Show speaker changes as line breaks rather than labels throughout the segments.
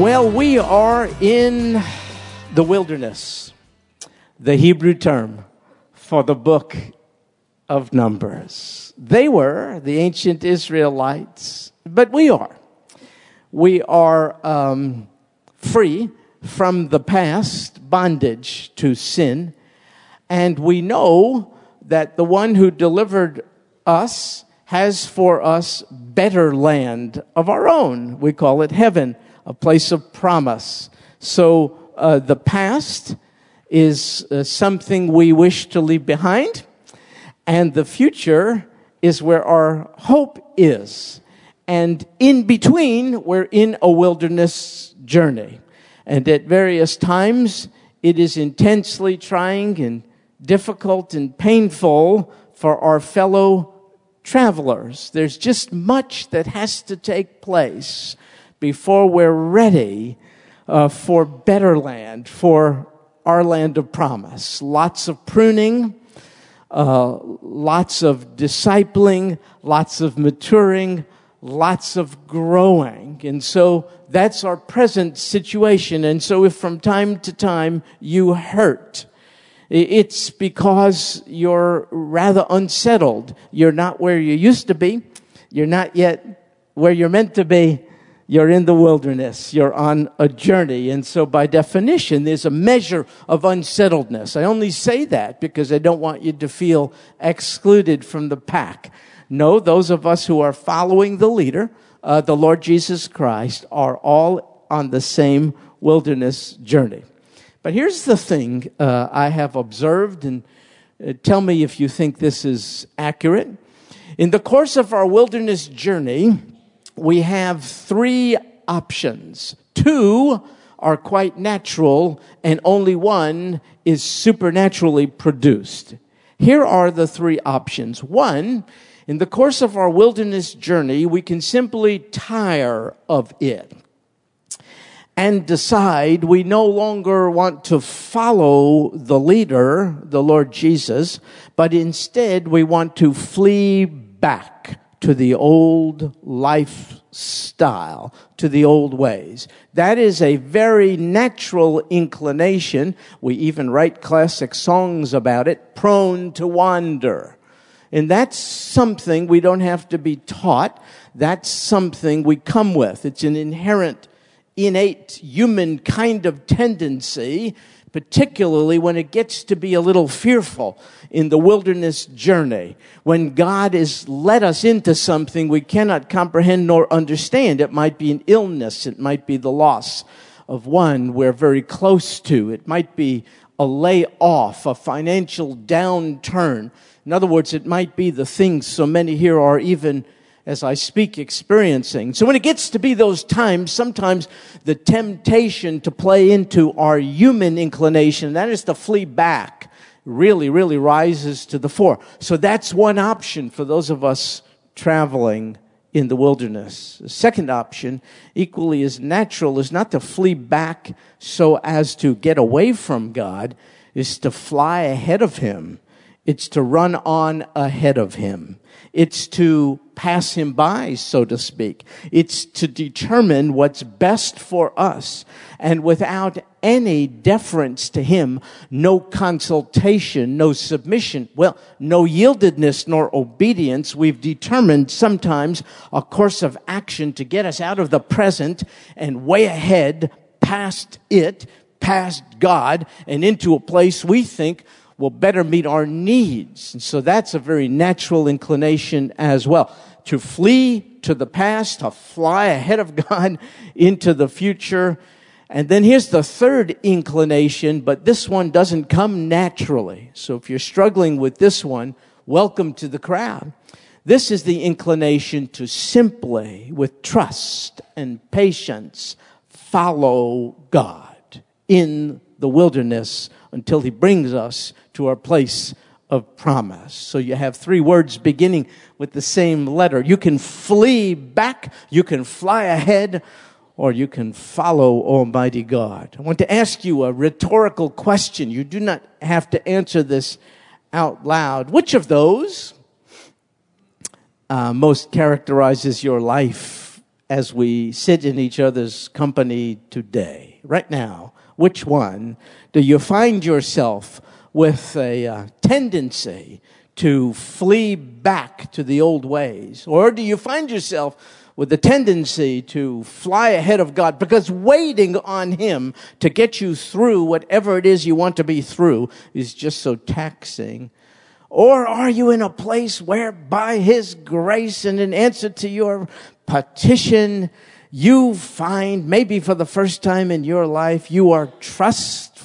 Well, we are in the wilderness, the Hebrew term for the book of Numbers. They were the ancient Israelites, but we are. We are um, free from the past bondage to sin, and we know that the one who delivered us has for us better land of our own. We call it heaven, a place of promise. So uh, the past is uh, something we wish to leave behind, and the future is where our hope is. And in between, we're in a wilderness journey. And at various times, it is intensely trying and difficult and painful for our fellow travelers. There's just much that has to take place before we're ready uh, for better land, for our land of promise. Lots of pruning, uh, lots of discipling, lots of maturing, lots of growing. And so that's our present situation. And so if from time to time you hurt, it's because you're rather unsettled. You're not where you used to be. You're not yet where you're meant to be. You're in the wilderness. You're on a journey. And so by definition, there's a measure of unsettledness. I only say that because I don't want you to feel excluded from the pack. No, those of us who are following the leader, uh, the Lord Jesus Christ, are all on the same wilderness journey. But here's the thing uh, I have observed, and uh, tell me if you think this is accurate. In the course of our wilderness journey, we have three options. Two are quite natural, and only one is supernaturally produced. Here are the three options. One, in the course of our wilderness journey, we can simply tire of it and decide we no longer want to follow the leader, the Lord Jesus, but instead we want to flee back to the old lifestyle, to the old ways. That is a very natural inclination. We even write classic songs about it, prone to wander. And that's something we don't have to be taught. That's something we come with. It's an inherent innate human kind of tendency, particularly when it gets to be a little fearful in the wilderness journey. When God has led us into something we cannot comprehend nor understand. It might be an illness. It might be the loss of one we're very close to. It might be a layoff, a financial downturn. In other words, it might be the things so many here are even as I speak experiencing. So when it gets to be those times, sometimes the temptation to play into our human inclination, that is to flee back, really, really rises to the fore. So that's one option for those of us traveling in the wilderness. The second option, equally as natural, is not to flee back so as to get away from God, is to fly ahead of Him. It's to run on ahead of Him. It's to pass him by, so to speak. It's to determine what's best for us. And without any deference to him, no consultation, no submission, well, no yieldedness nor obedience, we've determined sometimes a course of action to get us out of the present and way ahead past it, past God, and into a place we think will better meet our needs. And so that's a very natural inclination as well. To flee to the past, to fly ahead of God into the future. And then here's the third inclination, but this one doesn't come naturally. So if you're struggling with this one, welcome to the crowd. This is the inclination to simply, with trust and patience, follow God in the wilderness until he brings us to our place of promise. So you have three words beginning with the same letter. You can flee back, you can fly ahead, or you can follow Almighty God. I want to ask you a rhetorical question. You do not have to answer this out loud. Which of those uh, most characterizes your life as we sit in each other's company today, right now, which one do you find yourself with a uh, tendency to flee back to the old ways? Or do you find yourself with a tendency to fly ahead of God because waiting on Him to get you through whatever it is you want to be through is just so taxing? Or are you in a place where by His grace and in answer to your petition, you find maybe for the first time in your life, you are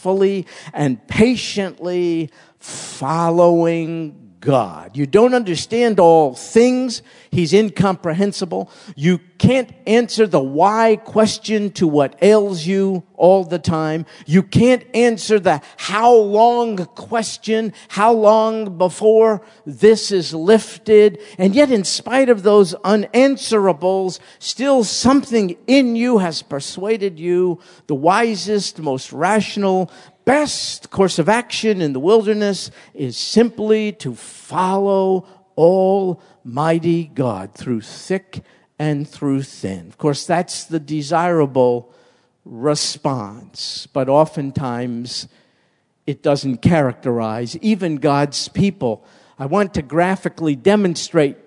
trustfully and patiently following God. You don't understand all things. He's incomprehensible. You can't answer the why question to what ails you all the time. You can't answer the how long question, how long before this is lifted. And yet, in spite of those unanswerables, still something in you has persuaded you the wisest, most rational, best course of action in the wilderness is simply to follow Almighty God through thick and through thin. Of course, that's the desirable response, but oftentimes it doesn't characterize even God's people. I want to graphically demonstrate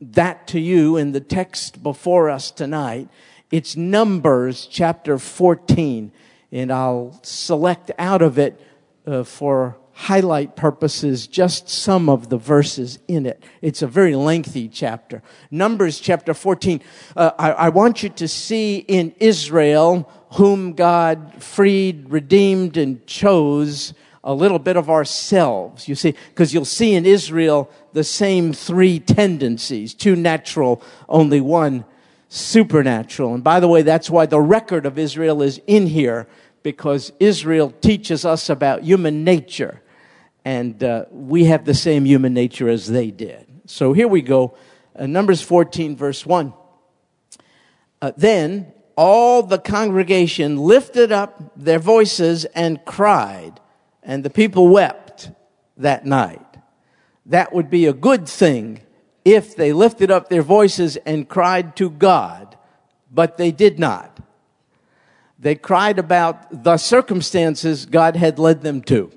that to you in the text before us tonight. It's Numbers chapter 14 and I'll select out of it uh, for highlight purposes just some of the verses in it. It's a very lengthy chapter. Numbers chapter 14. Uh, I, I want you to see in Israel whom God freed, redeemed, and chose a little bit of ourselves. You see, because you'll see in Israel the same three tendencies two natural, only one supernatural. And by the way, that's why the record of Israel is in here because Israel teaches us about human nature, and uh, we have the same human nature as they did. So here we go, uh, Numbers 14, verse 1. Uh, then all the congregation lifted up their voices and cried, and the people wept that night. That would be a good thing if they lifted up their voices and cried to God, but they did not. They cried about the circumstances God had led them to.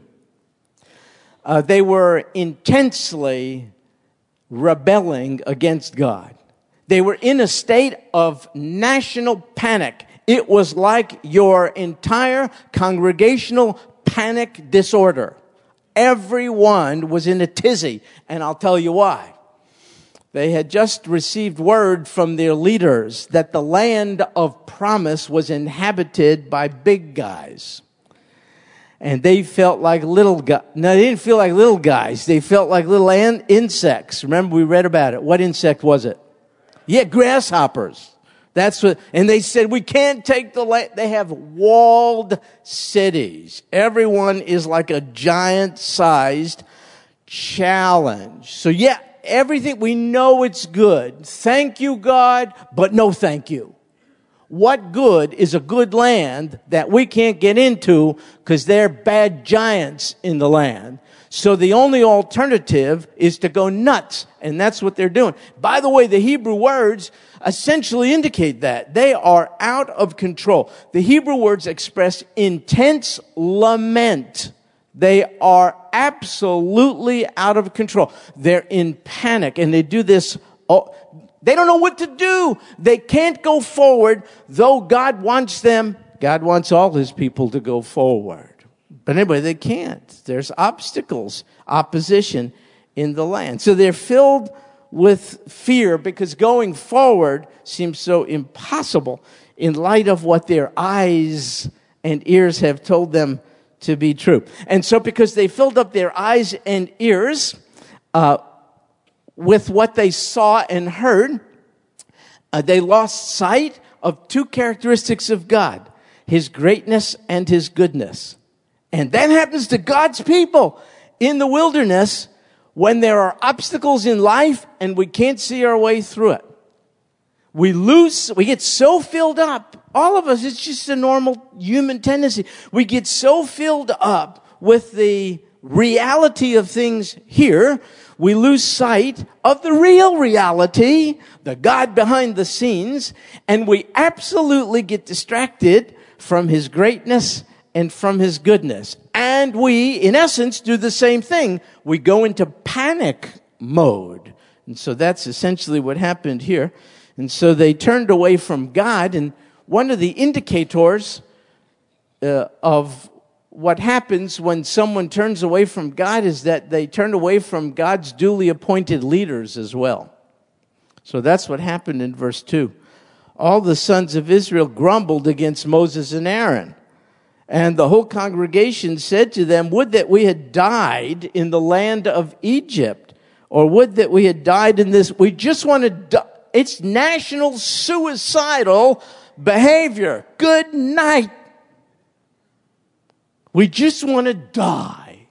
Uh, they were intensely rebelling against God. They were in a state of national panic. It was like your entire congregational panic disorder. Everyone was in a tizzy, and I'll tell you why. They had just received word from their leaders that the land of promise was inhabited by big guys. And they felt like little guys. No, they didn't feel like little guys. They felt like little an- insects. Remember, we read about it. What insect was it? Yeah, grasshoppers. That's what, and they said, we can't take the land. They have walled cities. Everyone is like a giant sized challenge. So yeah, everything, we know it's good. Thank you, God, but no thank you. What good is a good land that we can't get into because they're bad giants in the land? So the only alternative is to go nuts. And that's what they're doing. By the way, the Hebrew words essentially indicate that. They are out of control. The Hebrew words express intense lament they are absolutely out of control. They're in panic and they do this. Oh, they don't know what to do. They can't go forward, though God wants them. God wants all his people to go forward. But anyway, they can't. There's obstacles, opposition in the land. So they're filled with fear because going forward seems so impossible in light of what their eyes and ears have told them to be true. And so, because they filled up their eyes and ears uh, with what they saw and heard, uh, they lost sight of two characteristics of God His greatness and His goodness. And that happens to God's people in the wilderness when there are obstacles in life and we can't see our way through it. We lose, we get so filled up all of us, it's just a normal human tendency. We get so filled up with the reality of things here, we lose sight of the real reality, the God behind the scenes, and we absolutely get distracted from His greatness and from His goodness. And we, in essence, do the same thing. We go into panic mode. And so that's essentially what happened here. And so they turned away from God, and one of the indicators uh, of what happens when someone turns away from God is that they turn away from God's duly appointed leaders as well. So that's what happened in verse 2. All the sons of Israel grumbled against Moses and Aaron. And the whole congregation said to them, Would that we had died in the land of Egypt, or would that we had died in this. We just want to die. It's national suicidal behavior. Good night. We just want to die.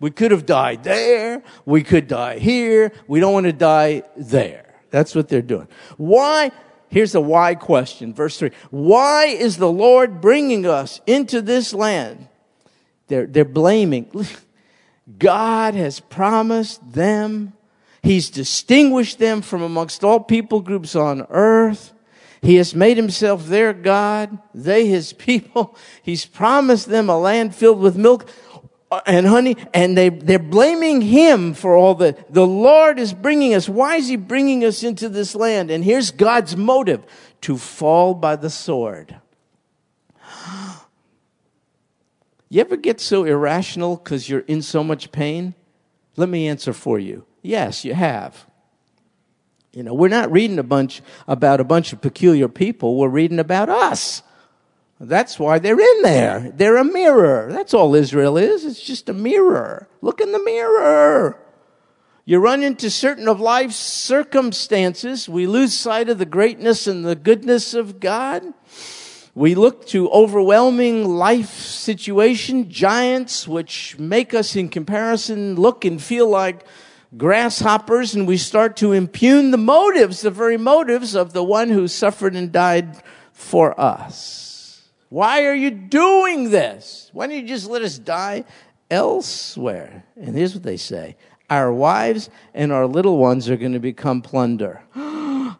We could have died there. We could die here. We don't want to die there. That's what they're doing. Why? Here's a why question. Verse 3. Why is the Lord bringing us into this land? They're, they're blaming. God has promised them. He's distinguished them from amongst all people groups on earth. He has made himself their God, they his people. He's promised them a land filled with milk and honey, and they, they're blaming him for all the, the Lord is bringing us. Why is he bringing us into this land? And here's God's motive to fall by the sword. You ever get so irrational because you're in so much pain? Let me answer for you. Yes, you have. You know, we're not reading a bunch about a bunch of peculiar people. We're reading about us. That's why they're in there. They're a mirror. That's all Israel is. It's just a mirror. Look in the mirror. You run into certain of life's circumstances. We lose sight of the greatness and the goodness of God. We look to overwhelming life situation, giants, which make us in comparison look and feel like grasshoppers and we start to impugn the motives, the very motives of the one who suffered and died for us. Why are you doing this? Why don't you just let us die elsewhere? And here's what they say Our wives and our little ones are going to become plunder.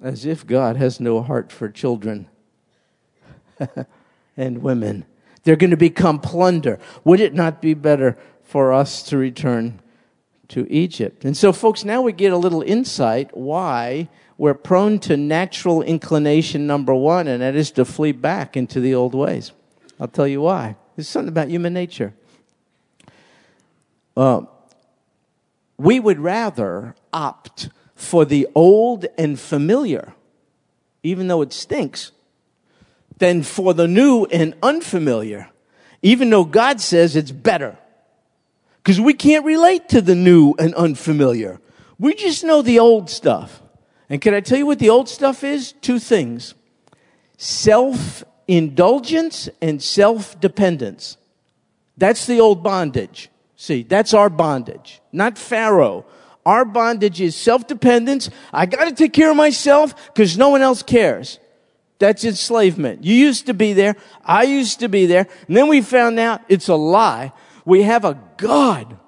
As if God has no heart for children and women. They're going to become plunder. Would it not be better for us to return to Egypt. And so, folks, now we get a little insight why we're prone to natural inclination number one, and that is to flee back into the old ways. I'll tell you why. There's something about human nature. Uh, we would rather opt for the old and familiar, even though it stinks, than for the new and unfamiliar, even though God says it's better. Because we can't relate to the new and unfamiliar. We just know the old stuff. And can I tell you what the old stuff is? Two things self indulgence and self dependence. That's the old bondage. See, that's our bondage, not Pharaoh. Our bondage is self dependence. I got to take care of myself because no one else cares. That's enslavement. You used to be there. I used to be there. And then we found out it's a lie we have a God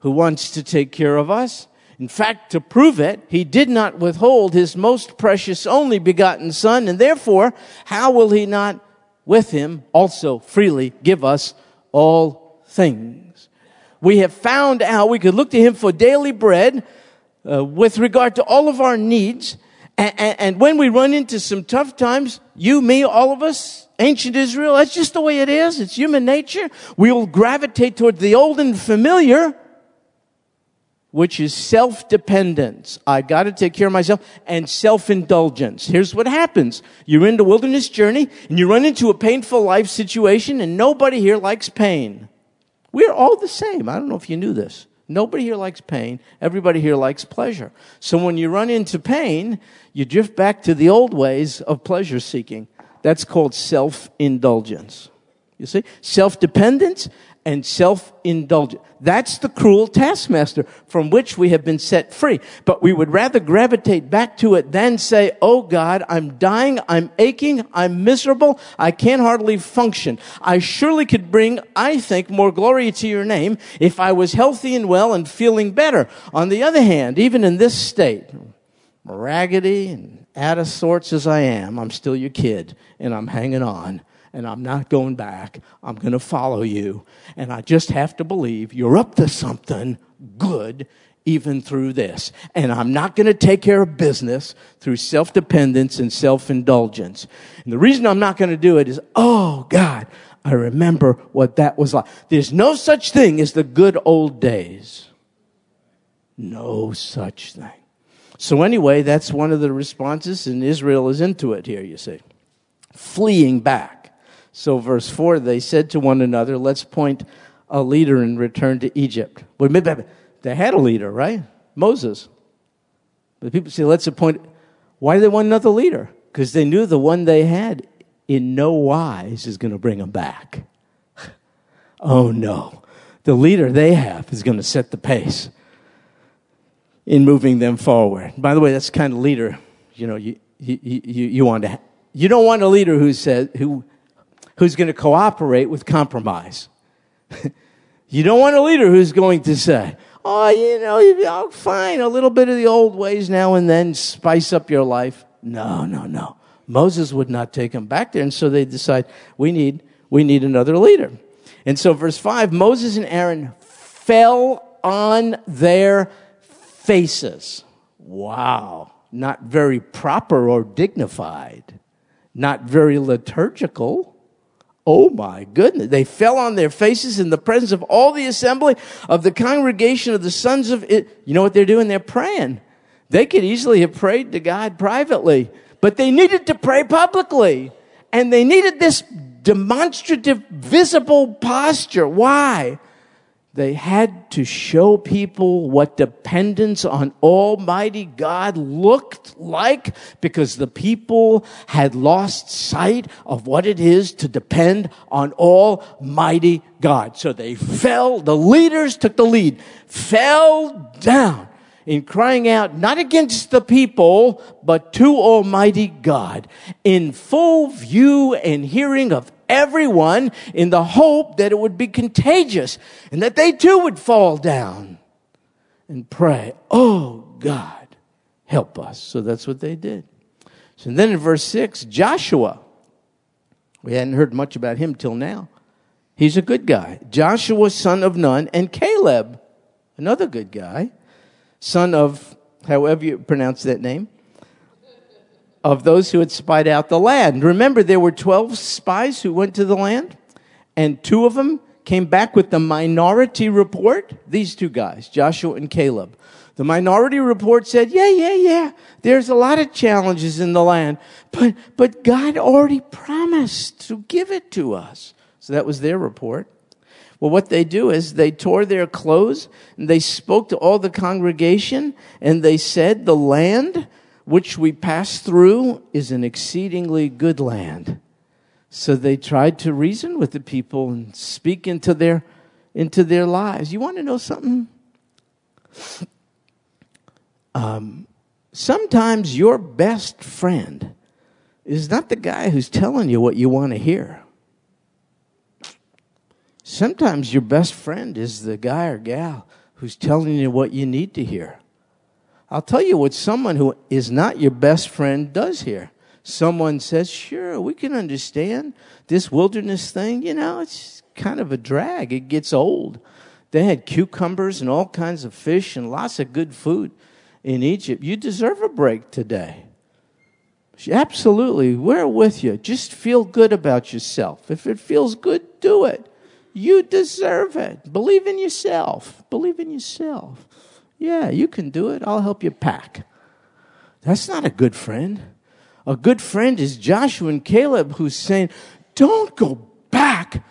who wants to take care of us. In fact, to prove it, he did not withhold his most precious only begotten son, and therefore, how will he not with him also freely give us all things? We have found out we could look to him for daily bread uh, with regard to all of our needs. And, and, and when we run into some tough times, you, me, all of us, ancient Israel. That's just the way it is. It's human nature. We will gravitate toward the old and familiar, which is self-dependence. I gotta take care of myself and self-indulgence. Here's what happens. You're in the wilderness journey and you run into a painful life situation and nobody here likes pain. We're all the same. I don't know if you knew this. Nobody here likes pain. Everybody here likes pleasure. So when you run into pain, you drift back to the old ways of pleasure seeking. That's called self indulgence. You see? Self dependence and self indulgence. That's the cruel taskmaster from which we have been set free. But we would rather gravitate back to it than say, Oh God, I'm dying, I'm aching, I'm miserable, I can't hardly function. I surely could bring, I think, more glory to your name if I was healthy and well and feeling better. On the other hand, even in this state, raggedy and out of sorts as I am, I'm still your kid and I'm hanging on and I'm not going back. I'm going to follow you. And I just have to believe you're up to something good even through this. And I'm not going to take care of business through self dependence and self indulgence. And the reason I'm not going to do it is, oh God, I remember what that was like. There's no such thing as the good old days. No such thing. So, anyway, that's one of the responses, and Israel is into it here, you see. Fleeing back. So, verse 4, they said to one another, Let's point a leader and return to Egypt. They had a leader, right? Moses. But people say, Let's appoint. Why do they want another leader? Because they knew the one they had in no wise is going to bring them back. oh, no. The leader they have is going to set the pace in moving them forward. By the way, that's the kind of leader, you know, you, you, you, you want to, you don't want a leader who says, who who's going to cooperate with compromise. you don't want a leader who's going to say, oh, you know, oh, fine, a little bit of the old ways now and then, spice up your life. No, no, no. Moses would not take him back there. And so they decide, we need, we need another leader. And so verse five, Moses and Aaron fell on their faces. Wow. Not very proper or dignified. Not very liturgical. Oh my goodness. They fell on their faces in the presence of all the assembly of the congregation of the sons of it. You know what they're doing? They're praying. They could easily have prayed to God privately, but they needed to pray publicly. And they needed this demonstrative, visible posture. Why? They had to show people what dependence on Almighty God looked like because the people had lost sight of what it is to depend on Almighty God. So they fell, the leaders took the lead, fell down in crying out not against the people, but to Almighty God in full view and hearing of everyone in the hope that it would be contagious and that they too would fall down and pray, Oh God, help us. So that's what they did. So then in verse 6, Joshua, we hadn't heard much about him till now. He's a good guy. Joshua, son of Nun, and Caleb, another good guy, son of, however you pronounce that name, of those who had spied out the land. Remember, there were 12 spies who went to the land, and two of them came back with the minority report. These two guys, Joshua and Caleb. The minority report said, yeah, yeah, yeah, there's a lot of challenges in the land, but, but God already promised to give it to us. So that was their report. Well, what they do is they tore their clothes and they spoke to all the congregation and they said, the land which we pass through is an exceedingly good land. So they tried to reason with the people and speak into their, into their lives. You want to know something? Um, sometimes your best friend is not the guy who's telling you what you want to hear. Sometimes your best friend is the guy or gal who's telling you what you need to hear. I'll tell you what someone who is not your best friend does here. Someone says, Sure, we can understand this wilderness thing. You know, it's kind of a drag. It gets old. They had cucumbers and all kinds of fish and lots of good food in Egypt. You deserve a break today. Absolutely. We're with you. Just feel good about yourself. If it feels good, do it. You deserve it. Believe in yourself. Believe in yourself. Yeah, you can do it. I'll help you pack. That's not a good friend. A good friend is Joshua and Caleb who's saying, Don't go back.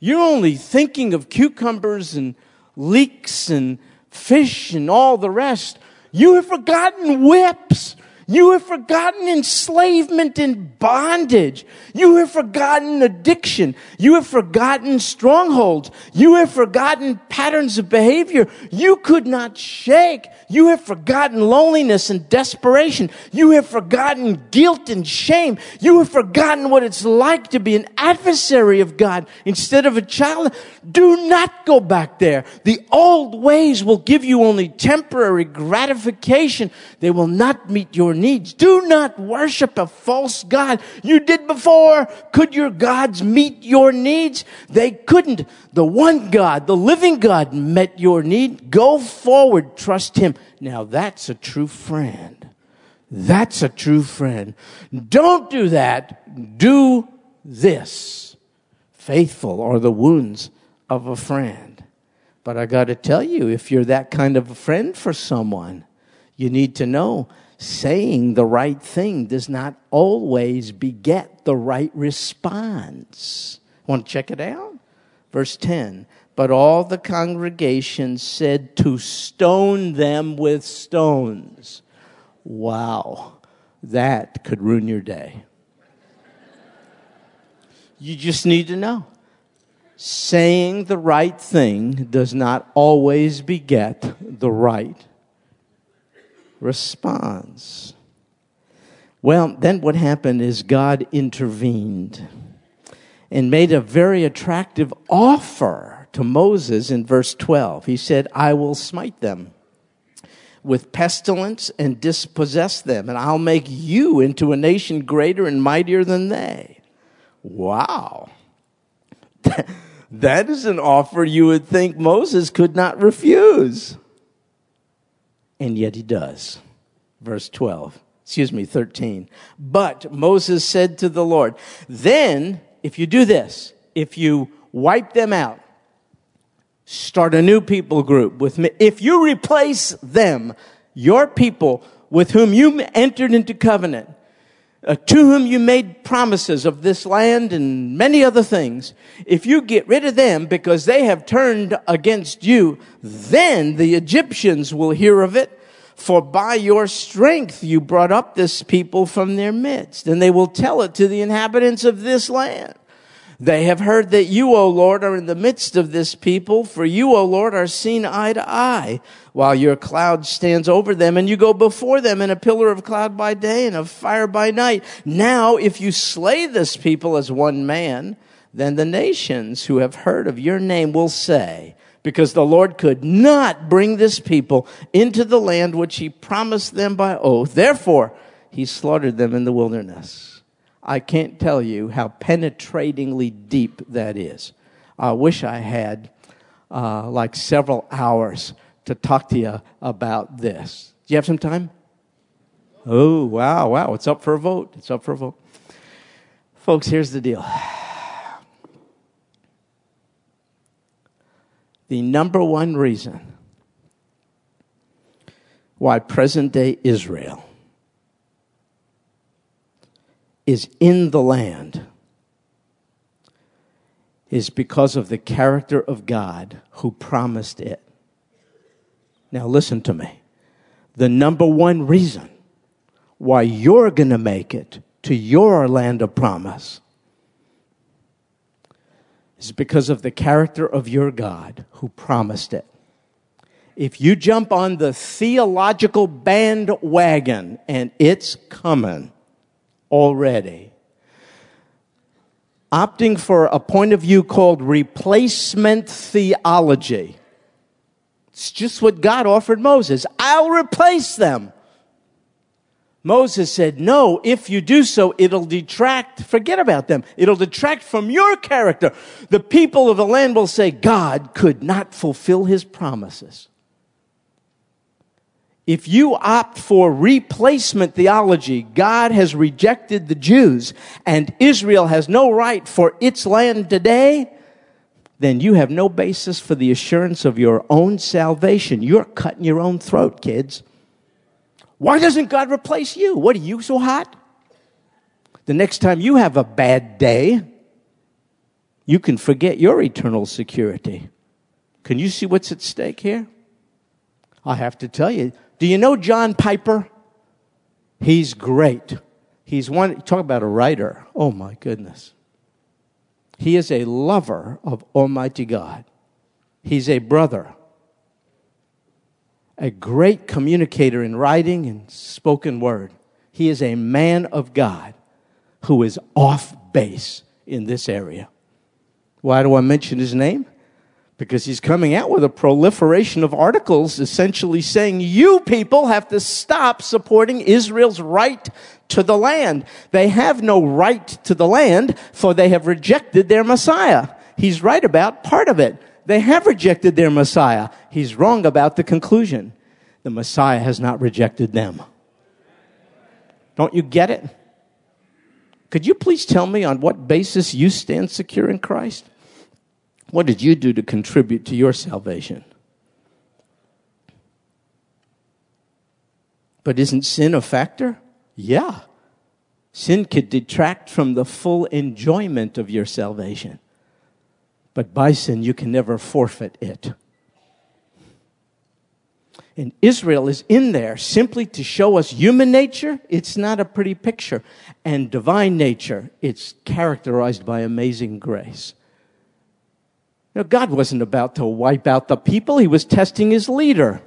You're only thinking of cucumbers and leeks and fish and all the rest. You have forgotten whips. You have forgotten enslavement and bondage. You have forgotten addiction. You have forgotten strongholds. You have forgotten patterns of behavior you could not shake. You have forgotten loneliness and desperation. You have forgotten guilt and shame. You have forgotten what it's like to be an adversary of God instead of a child. Do not go back there. The old ways will give you only temporary gratification. They will not meet your needs. Do not worship a false God. You did before. Could your gods meet your needs? They couldn't. The one God, the living God met your need. Go forward. Trust Him. Now that's a true friend. That's a true friend. Don't do that. Do this. Faithful are the wounds of a friend. But I got to tell you, if you're that kind of a friend for someone, you need to know saying the right thing does not always beget the right response. Want to check it out? Verse 10 But all the congregation said to stone them with stones. Wow, that could ruin your day. You just need to know. Saying the right thing does not always beget the right responds. Well, then what happened is God intervened and made a very attractive offer to Moses in verse 12. He said, I will smite them with pestilence and dispossess them, and I'll make you into a nation greater and mightier than they. Wow. that is an offer you would think Moses could not refuse and yet he does. Verse 12, excuse me, 13. But Moses said to the Lord, then if you do this, if you wipe them out, start a new people group with me, if you replace them, your people with whom you entered into covenant, Uh, to whom you made promises of this land and many other things, if you get rid of them because they have turned against you, then the Egyptians will hear of it. For by your strength you brought up this people from their midst, and they will tell it to the inhabitants of this land. They have heard that you, O Lord, are in the midst of this people, for you, O Lord, are seen eye to eye, while your cloud stands over them, and you go before them in a pillar of cloud by day and of fire by night. Now, if you slay this people as one man, then the nations who have heard of your name will say, because the Lord could not bring this people into the land which he promised them by oath. Therefore, he slaughtered them in the wilderness. I can't tell you how penetratingly deep that is. I wish I had uh, like several hours to talk to you about this. Do you have some time? Oh, wow, wow. It's up for a vote. It's up for a vote. Folks, here's the deal. The number one reason why present day Israel is in the land is because of the character of God who promised it. Now, listen to me. The number one reason why you're going to make it to your land of promise is because of the character of your God who promised it. If you jump on the theological bandwagon, and it's coming, already. Opting for a point of view called replacement theology. It's just what God offered Moses. I'll replace them. Moses said, No, if you do so, it'll detract, forget about them. It'll detract from your character. The people of the land will say, God could not fulfill his promises if you opt for replacement theology, God has rejected the Jews and Israel has no right for its land today, then you have no basis for the assurance of your own salvation. You're cutting your own throat, kids. Why doesn't God replace you? What are you so hot? The next time you have a bad day, you can forget your eternal security. Can you see what's at stake here? I have to tell you, do you know John Piper? He's great. He's one, talk about a writer. Oh my goodness. He is a lover of Almighty God. He's a brother, a great communicator in writing and spoken word. He is a man of God who is off base in this area. Why do I mention his name? Because he's coming out with a proliferation of articles essentially saying you people have to stop supporting Israel's right to the land. They have no right to the land for they have rejected their Messiah. He's right about part of it. They have rejected their Messiah. He's wrong about the conclusion. The Messiah has not rejected them. Don't you get it? Could you please tell me on what basis you stand secure in Christ? What did you do to contribute to your salvation? But isn't sin a factor? Yeah. Sin could detract from the full enjoyment of your salvation. But by sin, you can never forfeit it. And Israel is in there simply to show us human nature. It's not a pretty picture. And divine nature, it's characterized by amazing grace. Now, God wasn't about to wipe out the people, He was testing His leader.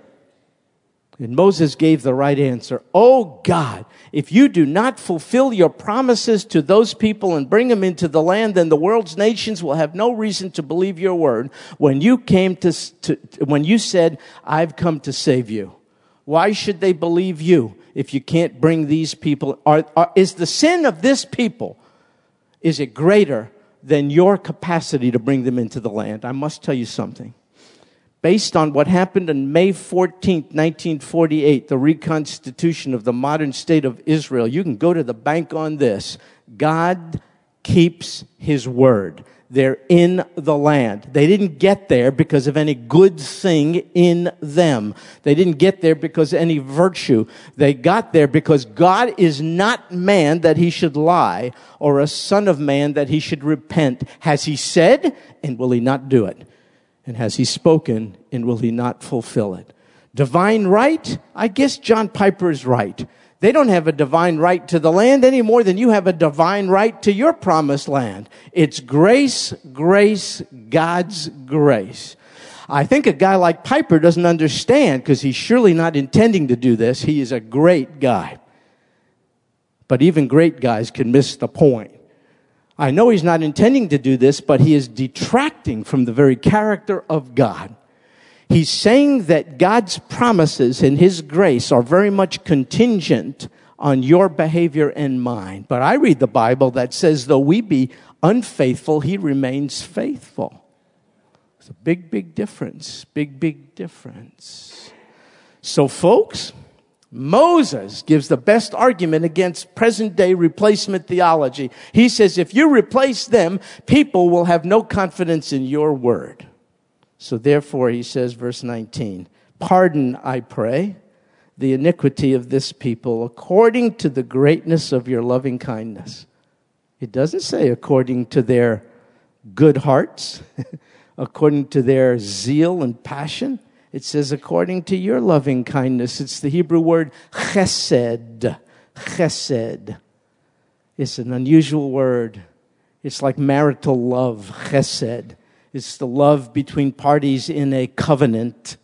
And Moses gave the right answer. Oh God, if you do not fulfill your promises to those people and bring them into the land, then the world's nations will have no reason to believe your word when you came to, to when you said, I've come to save you. Why should they believe you if you can't bring these people? Are, are, is the sin of this people, is it greater than your capacity to bring them into the land? I must tell you something based on what happened on May 14, 1948, the reconstitution of the modern state of Israel. You can go to the bank on this. God keeps his word. They're in the land. They didn't get there because of any good thing in them. They didn't get there because of any virtue. They got there because God is not man that he should lie or a son of man that he should repent. Has he said and will he not do it? And has he spoken, and will he not fulfill it? Divine right? I guess John Piper is right. They don't have a divine right to the land any more than you have a divine right to your promised land. It's grace, grace, God's grace. I think a guy like Piper doesn't understand because he's surely not intending to do this. He is a great guy. But even great guys can miss the point. I know he's not intending to do this, but he is detracting from the very character of God. He's saying that God's promises and his grace are very much contingent on your behavior and mine. But I read the Bible that says, though we be unfaithful, he remains faithful. It's a big, big difference. Big, big difference. So, folks, Moses gives the best argument against present day replacement theology. He says, if you replace them, people will have no confidence in your word. So therefore, he says, verse 19, pardon, I pray, the iniquity of this people according to the greatness of your loving kindness. It doesn't say according to their good hearts, according to their zeal and passion. It says, according to your loving kindness. It's the Hebrew word chesed. Chesed. It's an unusual word. It's like marital love, chesed. It's the love between parties in a covenant.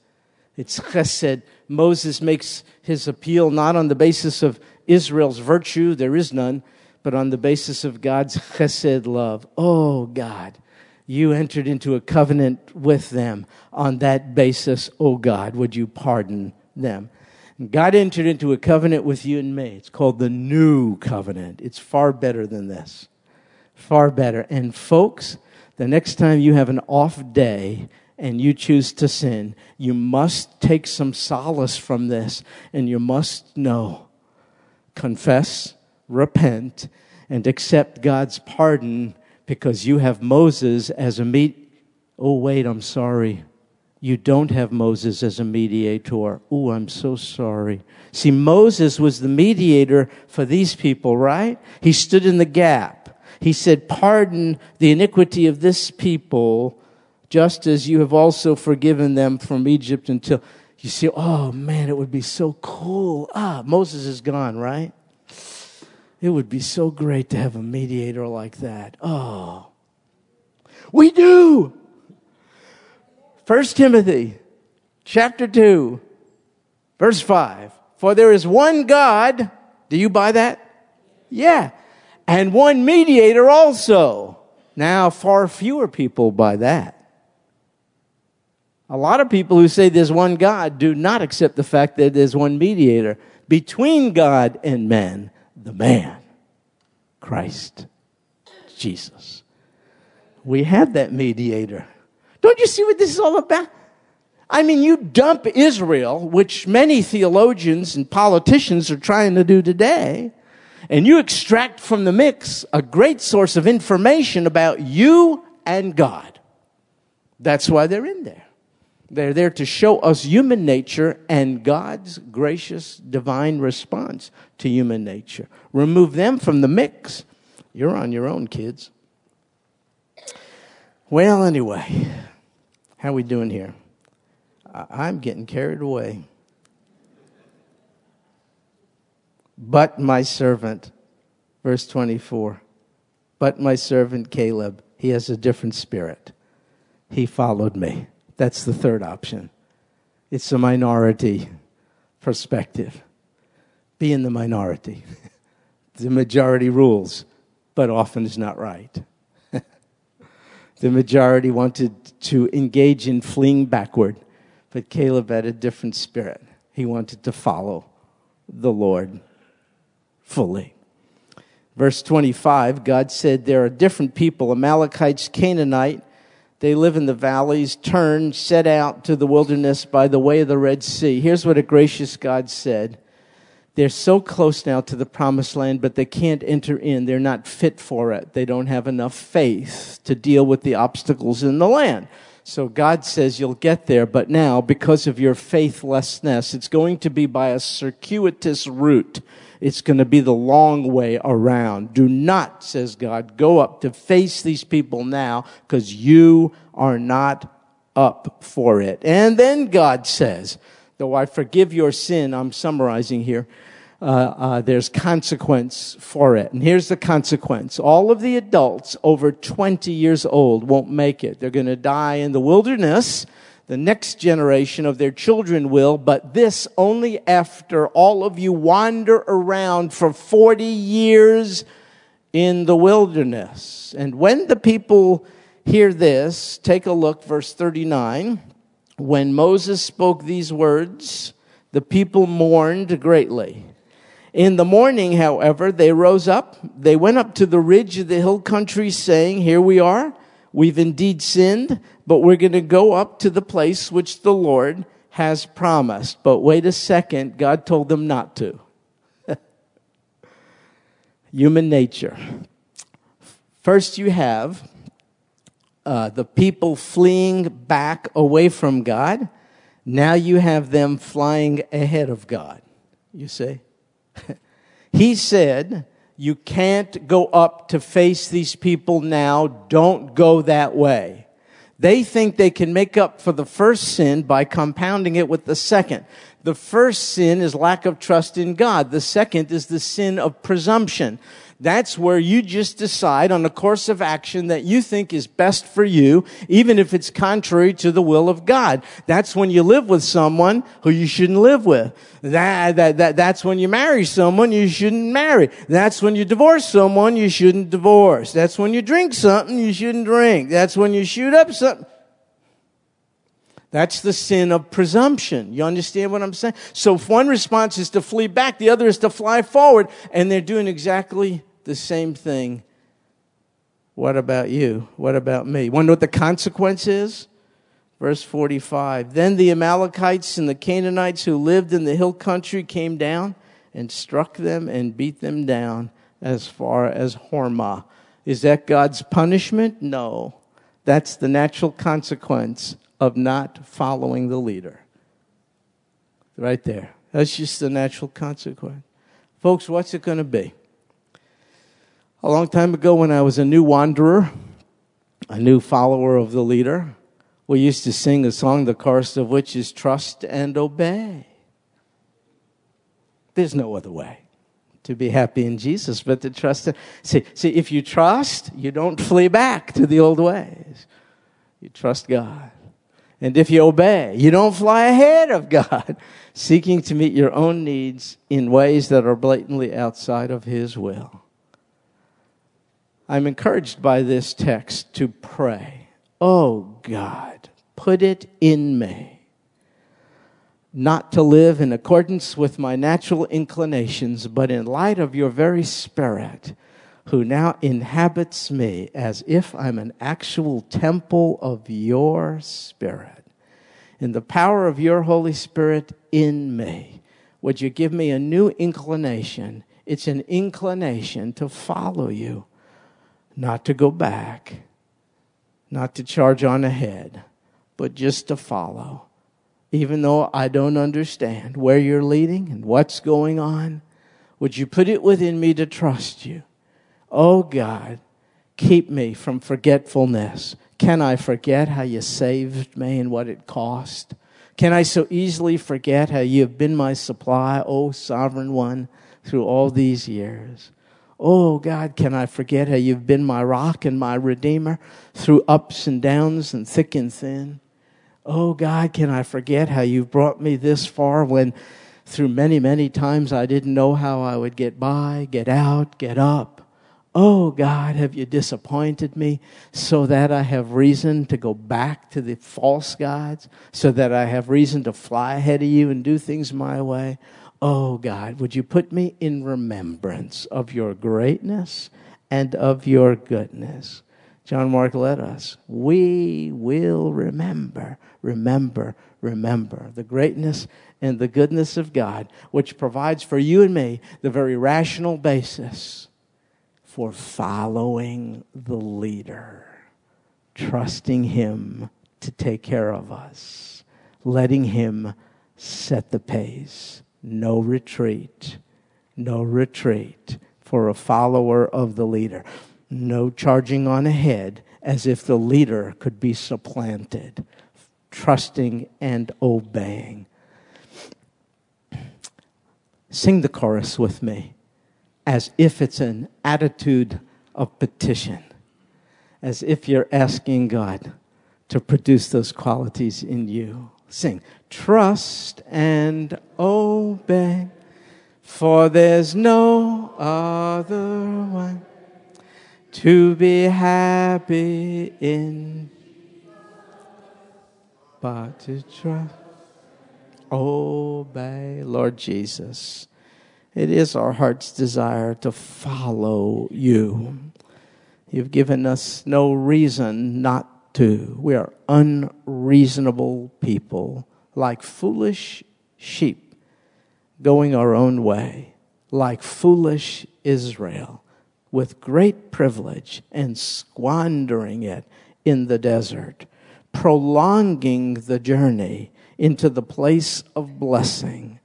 It's chesed. Moses makes his appeal not on the basis of Israel's virtue, there is none, but on the basis of God's chesed love. Oh, God, you entered into a covenant with them. On that basis, oh God, would you pardon them? God entered into a covenant with you and me. It's called the new covenant. It's far better than this. Far better. And folks, the next time you have an off day and you choose to sin, you must take some solace from this and you must know, confess, repent, and accept God's pardon because you have Moses as a meet. Oh, wait, I'm sorry. You don't have Moses as a mediator. Oh, I'm so sorry. See, Moses was the mediator for these people, right? He stood in the gap. He said, Pardon the iniquity of this people, just as you have also forgiven them from Egypt until you see, oh man, it would be so cool. Ah, Moses is gone, right? It would be so great to have a mediator like that. Oh, we do. First Timothy chapter 2, verse 5. For there is one God. Do you buy that? Yeah. And one mediator also. Now, far fewer people buy that. A lot of people who say there's one God do not accept the fact that there's one mediator between God and man, the man, Christ Jesus. We have that mediator. Don't you see what this is all about? I mean, you dump Israel, which many theologians and politicians are trying to do today, and you extract from the mix a great source of information about you and God. That's why they're in there. They're there to show us human nature and God's gracious divine response to human nature. Remove them from the mix. You're on your own, kids. Well, anyway, how we doing here? I'm getting carried away. But my servant, verse 24, but my servant Caleb, he has a different spirit. He followed me. That's the third option. It's a minority perspective. Be in the minority. the majority rules, but often is not right. the majority wanted to engage in fleeing backward, but Caleb had a different spirit. He wanted to follow the Lord fully. Verse 25, God said, There are different people Amalekites, Canaanite, they live in the valleys, turn, set out to the wilderness by the way of the Red Sea. Here's what a gracious God said. They're so close now to the promised land, but they can't enter in. They're not fit for it. They don't have enough faith to deal with the obstacles in the land. So God says you'll get there, but now, because of your faithlessness, it's going to be by a circuitous route. It's going to be the long way around. Do not, says God, go up to face these people now because you are not up for it. And then God says, though I forgive your sin, I'm summarizing here, uh, uh, there's consequence for it. And here's the consequence. All of the adults over 20 years old won't make it. They're going to die in the wilderness the next generation of their children will, but this only after all of you wander around for 40 years in the wilderness. And when the people hear this, take a look, verse 39. When Moses spoke these words, the people mourned greatly. In the morning, however, they rose up. They went up to the ridge of the hill country, saying, Here we are. We've indeed sinned but we're going to go up to the place which the Lord has promised. But wait a second, God told them not to. Human nature. First, you have uh, the people fleeing back away from God. Now you have them flying ahead of God. You see? he said, You can't go up to face these people now. Don't go that way. They think they can make up for the first sin by compounding it with the second. The first sin is lack of trust in God. The second is the sin of presumption. That's where you just decide on a course of action that you think is best for you, even if it's contrary to the will of God. That's when you live with someone who you shouldn't live with. That, that, that, that's when you marry someone you shouldn't marry. That's when you divorce someone you shouldn't divorce. That's when you drink something you shouldn't drink. That's when you shoot up something. That's the sin of presumption. You understand what I'm saying? So if one response is to flee back, the other is to fly forward, and they're doing exactly the same thing. What about you? What about me? Wonder what the consequence is? Verse 45 Then the Amalekites and the Canaanites who lived in the hill country came down and struck them and beat them down as far as Hormah. Is that God's punishment? No. That's the natural consequence of not following the leader. Right there. That's just the natural consequence. Folks, what's it going to be? A long time ago, when I was a new wanderer, a new follower of the leader, We used to sing a song, the chorus of which is trust and obey. There's no other way to be happy in Jesus but to trust. See, see, if you trust, you don't flee back to the old ways. You trust God. And if you obey, you don't fly ahead of God, seeking to meet your own needs in ways that are blatantly outside of His will. I'm encouraged by this text to pray, Oh God, put it in me not to live in accordance with my natural inclinations, but in light of your very spirit, who now inhabits me as if I'm an actual temple of your spirit. In the power of your Holy Spirit in me, would you give me a new inclination? It's an inclination to follow you, not to go back, not to charge on ahead, but just to follow even though I don't understand where you're leading and what's going on, would you put it within me to trust you? Oh God, keep me from forgetfulness. Can I forget how you saved me and what it cost? Can I so easily forget how you have been my supply, oh sovereign one, through all these years? Oh God, can I forget how you've been my rock and my redeemer through ups and downs and thick and thin? Oh God, can I forget how you've brought me this far when through many, many times I didn't know how I would get by, get out, get up. Oh God, have you disappointed me so that I have reason to go back to the false gods, so that I have reason to fly ahead of you and do things my way? Oh God, would you put me in remembrance of your greatness and of your goodness? John Mark led us. We will remember, remember, remember the greatness and the goodness of God, which provides for you and me the very rational basis for following the leader, trusting Him to take care of us, letting Him set the pace. No retreat, no retreat for a follower of the leader no charging on ahead as if the leader could be supplanted, trusting and obeying. Sing the chorus with me as if it's an attitude of petition, as if you're asking God to produce those qualities in you. Sing, trust and obey, for there's no other one to be happy in, but to trust, obey, Lord Jesus. It is our heart's desire to follow you. You've given us no reason not to. We are unreasonable people, like foolish sheep going our own way, like foolish Israel with great privilege and squandering it in the desert, prolonging the journey into the place of blessing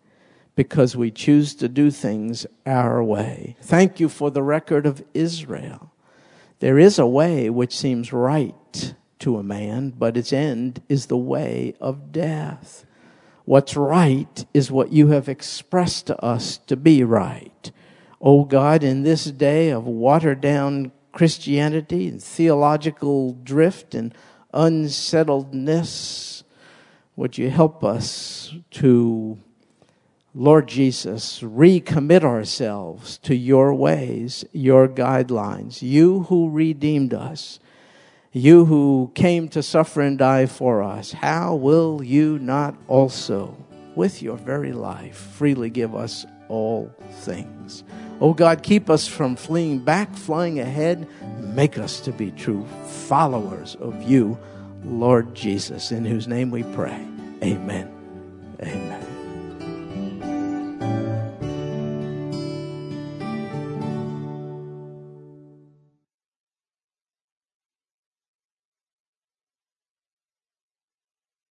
because we choose to do things our way. Thank you for the record of Israel. There is a way which seems right to a man, but its end is the way of death. What's right is what you have expressed to us to be right. Oh God, in this day of watered down Christianity and theological drift and unsettledness, would you help us to, Lord Jesus, recommit ourselves to your ways, your guidelines, you who redeemed us, you who came to suffer and die for us. How will you not also, with your very life, freely give us all things? Oh God, keep us from fleeing back, flying ahead. Make us to be true followers of you, Lord Jesus, in whose name we pray. Amen. Amen.